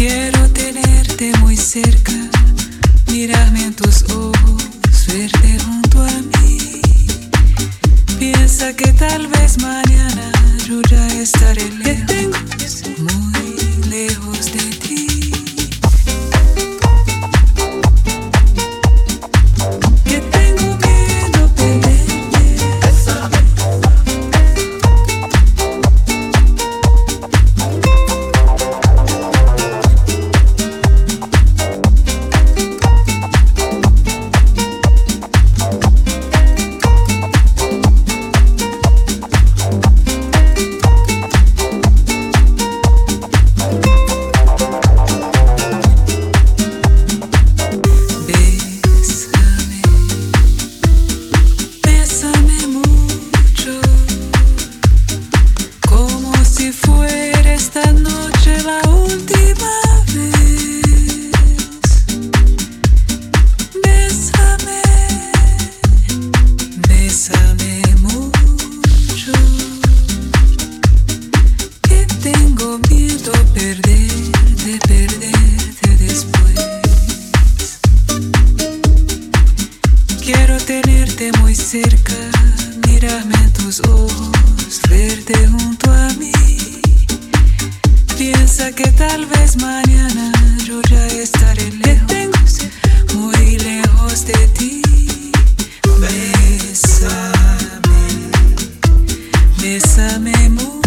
Quiero tenerte muy cerca, mirarme en tus ojos, verte junto a mí. Piensa que tal vez mañana yo ya estaré lejos, muy lejos cerca, mirarme tus ojos, verte junto a mí. Piensa que tal vez mañana yo ya estaré lejos, muy lejos de ti. Bésame, bésame mucho,